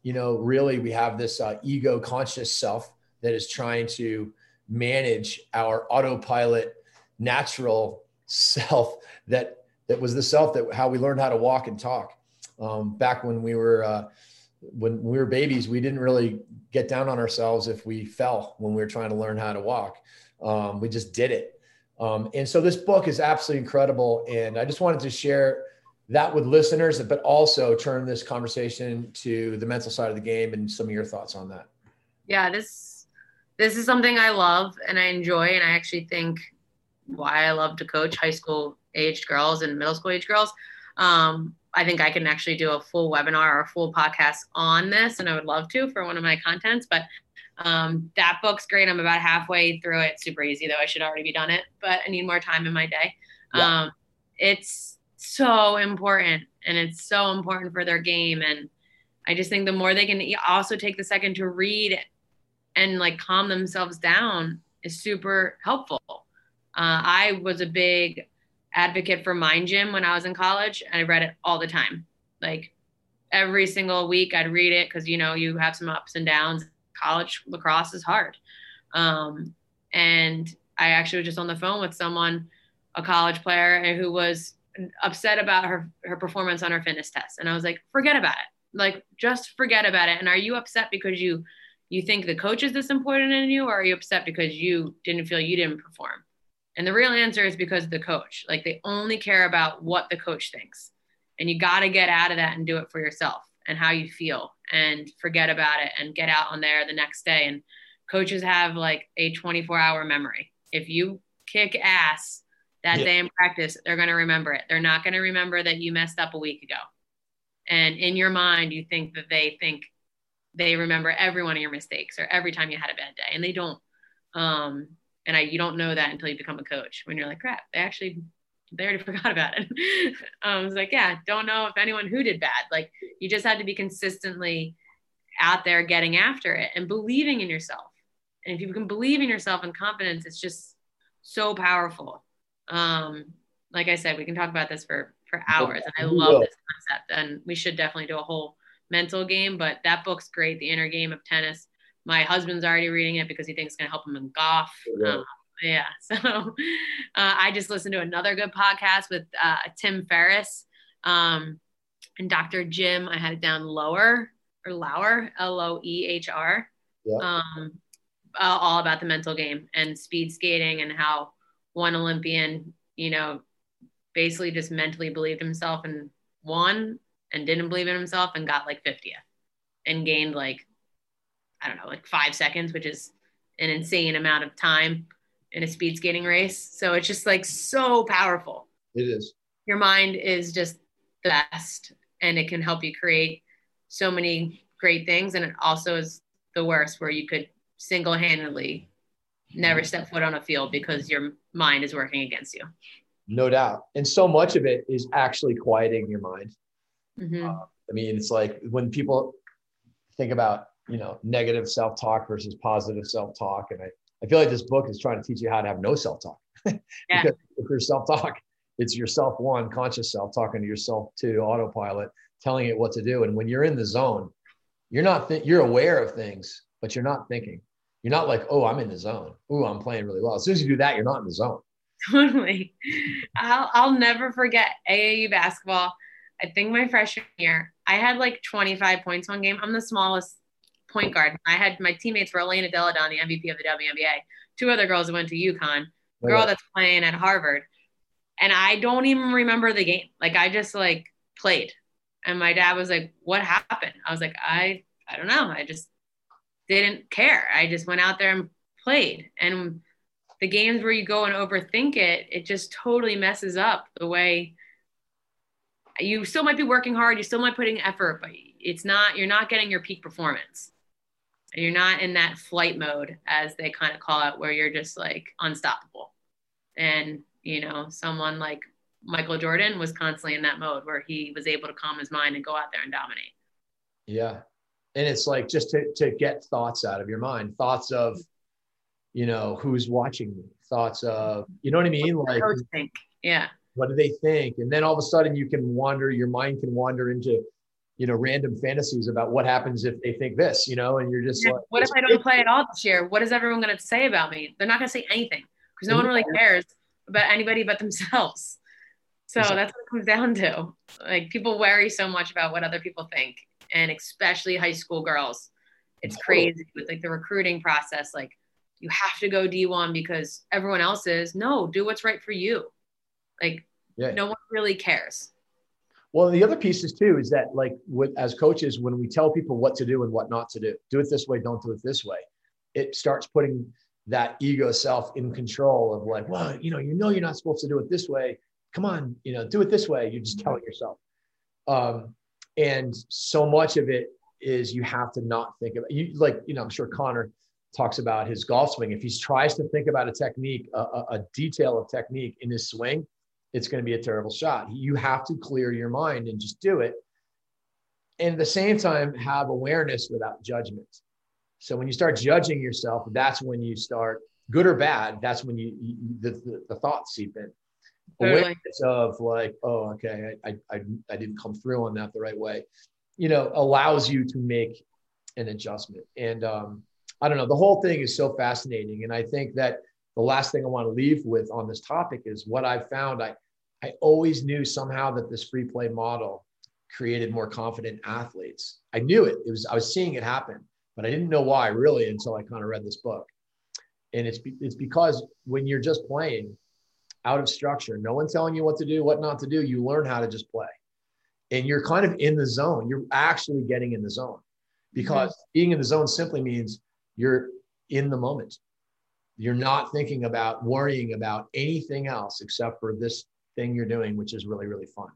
you know really we have this uh, ego conscious self that is trying to manage our autopilot natural self that that was the self that how we learned how to walk and talk Um, back when we were uh, when we were babies, we didn't really get down on ourselves if we fell when we were trying to learn how to walk. Um, we just did it. Um, and so this book is absolutely incredible. And I just wanted to share that with listeners, but also turn this conversation to the mental side of the game and some of your thoughts on that. Yeah, this this is something I love and I enjoy, and I actually think why I love to coach high school aged girls and middle school age girls. Um, I think I can actually do a full webinar or a full podcast on this, and I would love to for one of my contents. But um, that book's great. I'm about halfway through it. Super easy though. I should already be done it, but I need more time in my day. Yeah. Um, it's so important and it's so important for their game and i just think the more they can also take the second to read and like calm themselves down is super helpful uh, i was a big advocate for mind gym when i was in college and i read it all the time. Like every single week i'd read it because you know you have some ups and downs. College lacrosse is hard. Um, and i actually was just on the phone with someone a college player who was upset about her her performance on her fitness test. And i was like forget about it. Like just forget about it. And are you upset because you you think the coach is this important in you or are you upset because you didn't feel you didn't perform and the real answer is because of the coach like they only care about what the coach thinks and you got to get out of that and do it for yourself and how you feel and forget about it and get out on there the next day and coaches have like a 24 hour memory if you kick ass that yeah. day in practice, they're going to remember it. They're not going to remember that you messed up a week ago. And in your mind, you think that they think they remember every one of your mistakes or every time you had a bad day, and they don't. Um, and I, you don't know that until you become a coach. When you're like, crap, they actually they already forgot about it. um, I was like, yeah, don't know if anyone who did bad. Like you just had to be consistently out there getting after it and believing in yourself. And if you can believe in yourself and confidence, it's just so powerful. Um, like I said, we can talk about this for for hours, and I love this concept. And we should definitely do a whole mental game. But that book's great, The Inner Game of Tennis. My husband's already reading it because he thinks it's going to help him in golf. Um, yeah. So uh, I just listened to another good podcast with uh, Tim Ferriss um, and Dr. Jim. I had it down lower or lower, L O E H R. Yeah. Um, all about the mental game and speed skating and how one Olympian, you know, basically just mentally believed himself and won and didn't believe in himself and got like 50th and gained like, I don't know, like five seconds, which is an insane amount of time in a speed skating race. So it's just like so powerful. It is. Your mind is just the best and it can help you create so many great things. And it also is the worst where you could single handedly never step foot on a field because your mind is working against you. No doubt. And so much of it is actually quieting your mind. Mm-hmm. Uh, I mean, it's like when people think about, you know, negative self talk versus positive self talk. And I, I feel like this book is trying to teach you how to have no self talk. because yeah. if your self talk, it's yourself one, conscious self talking to yourself two, autopilot, telling it what to do. And when you're in the zone, you're not, th- you're aware of things, but you're not thinking. You're not like, oh, I'm in the zone. Oh, I'm playing really well. As soon as you do that, you're not in the zone. Totally. I'll, I'll never forget AAU basketball. I think my freshman year, I had like 25 points one game. I'm the smallest point guard. I had my teammates were Elena Delle Donne, the MVP of the WNBA, two other girls who went to UConn, girl that's playing at Harvard. And I don't even remember the game. Like I just like played. And my dad was like, What happened? I was like, I I don't know. I just didn't care. I just went out there and played. And the games where you go and overthink it, it just totally messes up the way you still might be working hard, you still might putting effort, but it's not, you're not getting your peak performance. And you're not in that flight mode, as they kind of call it, where you're just like unstoppable. And, you know, someone like Michael Jordan was constantly in that mode where he was able to calm his mind and go out there and dominate. Yeah. And it's like just to, to get thoughts out of your mind. Thoughts of you know who's watching me. Thoughts of you know what i mean? Like think? Yeah. what do they think? And then all of a sudden you can wander your mind can wander into you know random fantasies about what happens if they think this you know and you're just yeah. like what if i don't play at all this year what is everyone going to say about me they're not going to say anything because no one really cares about anybody but themselves So exactly. that's what it comes down to. Like people worry so much about what other people think, and especially high school girls. It's crazy with like the recruiting process. Like you have to go D1 because everyone else is. No, do what's right for you. Like yeah. no one really cares. Well, the other pieces too is that like with as coaches, when we tell people what to do and what not to do, do it this way, don't do it this way. It starts putting that ego self in control of like, well, you know, you know, you're not supposed to do it this way. Come on, you know, do it this way. You're just telling yourself. Um, and so much of it is you have to not think about you like, you know, I'm sure Connor talks about his golf swing. If he tries to think about a technique, a, a detail of technique in his swing, it's going to be a terrible shot. You have to clear your mind and just do it. And at the same time, have awareness without judgment. So when you start judging yourself, that's when you start good or bad. That's when you, you the, the, the, thoughts seep in. Totally. Awareness of like, oh, okay, I, I, I didn't come through on that the right way, you know, allows you to make an adjustment. And um, I don't know, the whole thing is so fascinating. And I think that the last thing I want to leave with on this topic is what I've found. I, I always knew somehow that this free play model created more confident athletes. I knew it. It was I was seeing it happen, but I didn't know why really until I kind of read this book. And it's it's because when you're just playing out of structure, no one's telling you what to do, what not to do, you learn how to just play. And you're kind of in the zone. You're actually getting in the zone. Because mm-hmm. being in the zone simply means you're in the moment. You're not thinking about worrying about anything else except for this thing you're doing, which is really, really fun.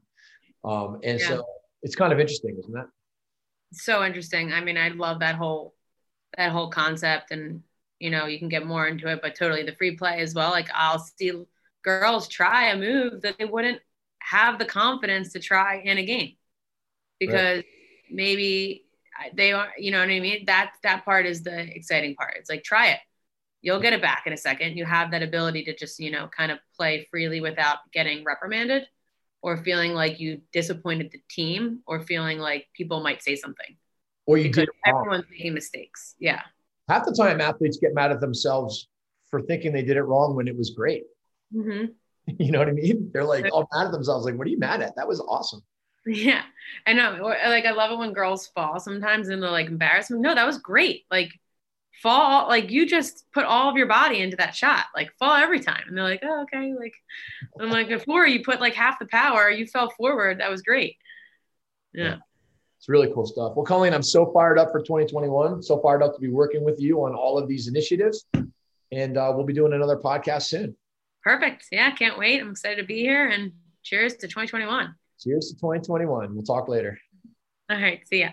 Um, and yeah. so it's kind of interesting, isn't it? So interesting. I mean, I love that whole that whole concept and you know, you can get more into it, but totally the free play as well. Like I'll see girls try a move that they wouldn't have the confidence to try in a game because right. maybe they are, you know what I mean? That that part is the exciting part. It's like try it you'll get it back in a second. You have that ability to just, you know, kind of play freely without getting reprimanded or feeling like you disappointed the team or feeling like people might say something. Or you did everyone's making mistakes. Yeah. Half the time athletes get mad at themselves for thinking they did it wrong when it was great. Mm-hmm. You know what I mean? They're like all mad at themselves. Like, what are you mad at? That was awesome. Yeah. I know. Like, I love it when girls fall sometimes and they're like embarrassment. No, that was great. Like, fall like you just put all of your body into that shot like fall every time and they're like oh okay like i'm like before you put like half the power you fell forward that was great yeah. yeah. It's really cool stuff. Well, Colleen, I'm so fired up for 2021. So fired up to be working with you on all of these initiatives. And uh, we'll be doing another podcast soon. Perfect. Yeah, can't wait. I'm excited to be here and cheers to 2021. Cheers to 2021. We'll talk later. All right. See ya.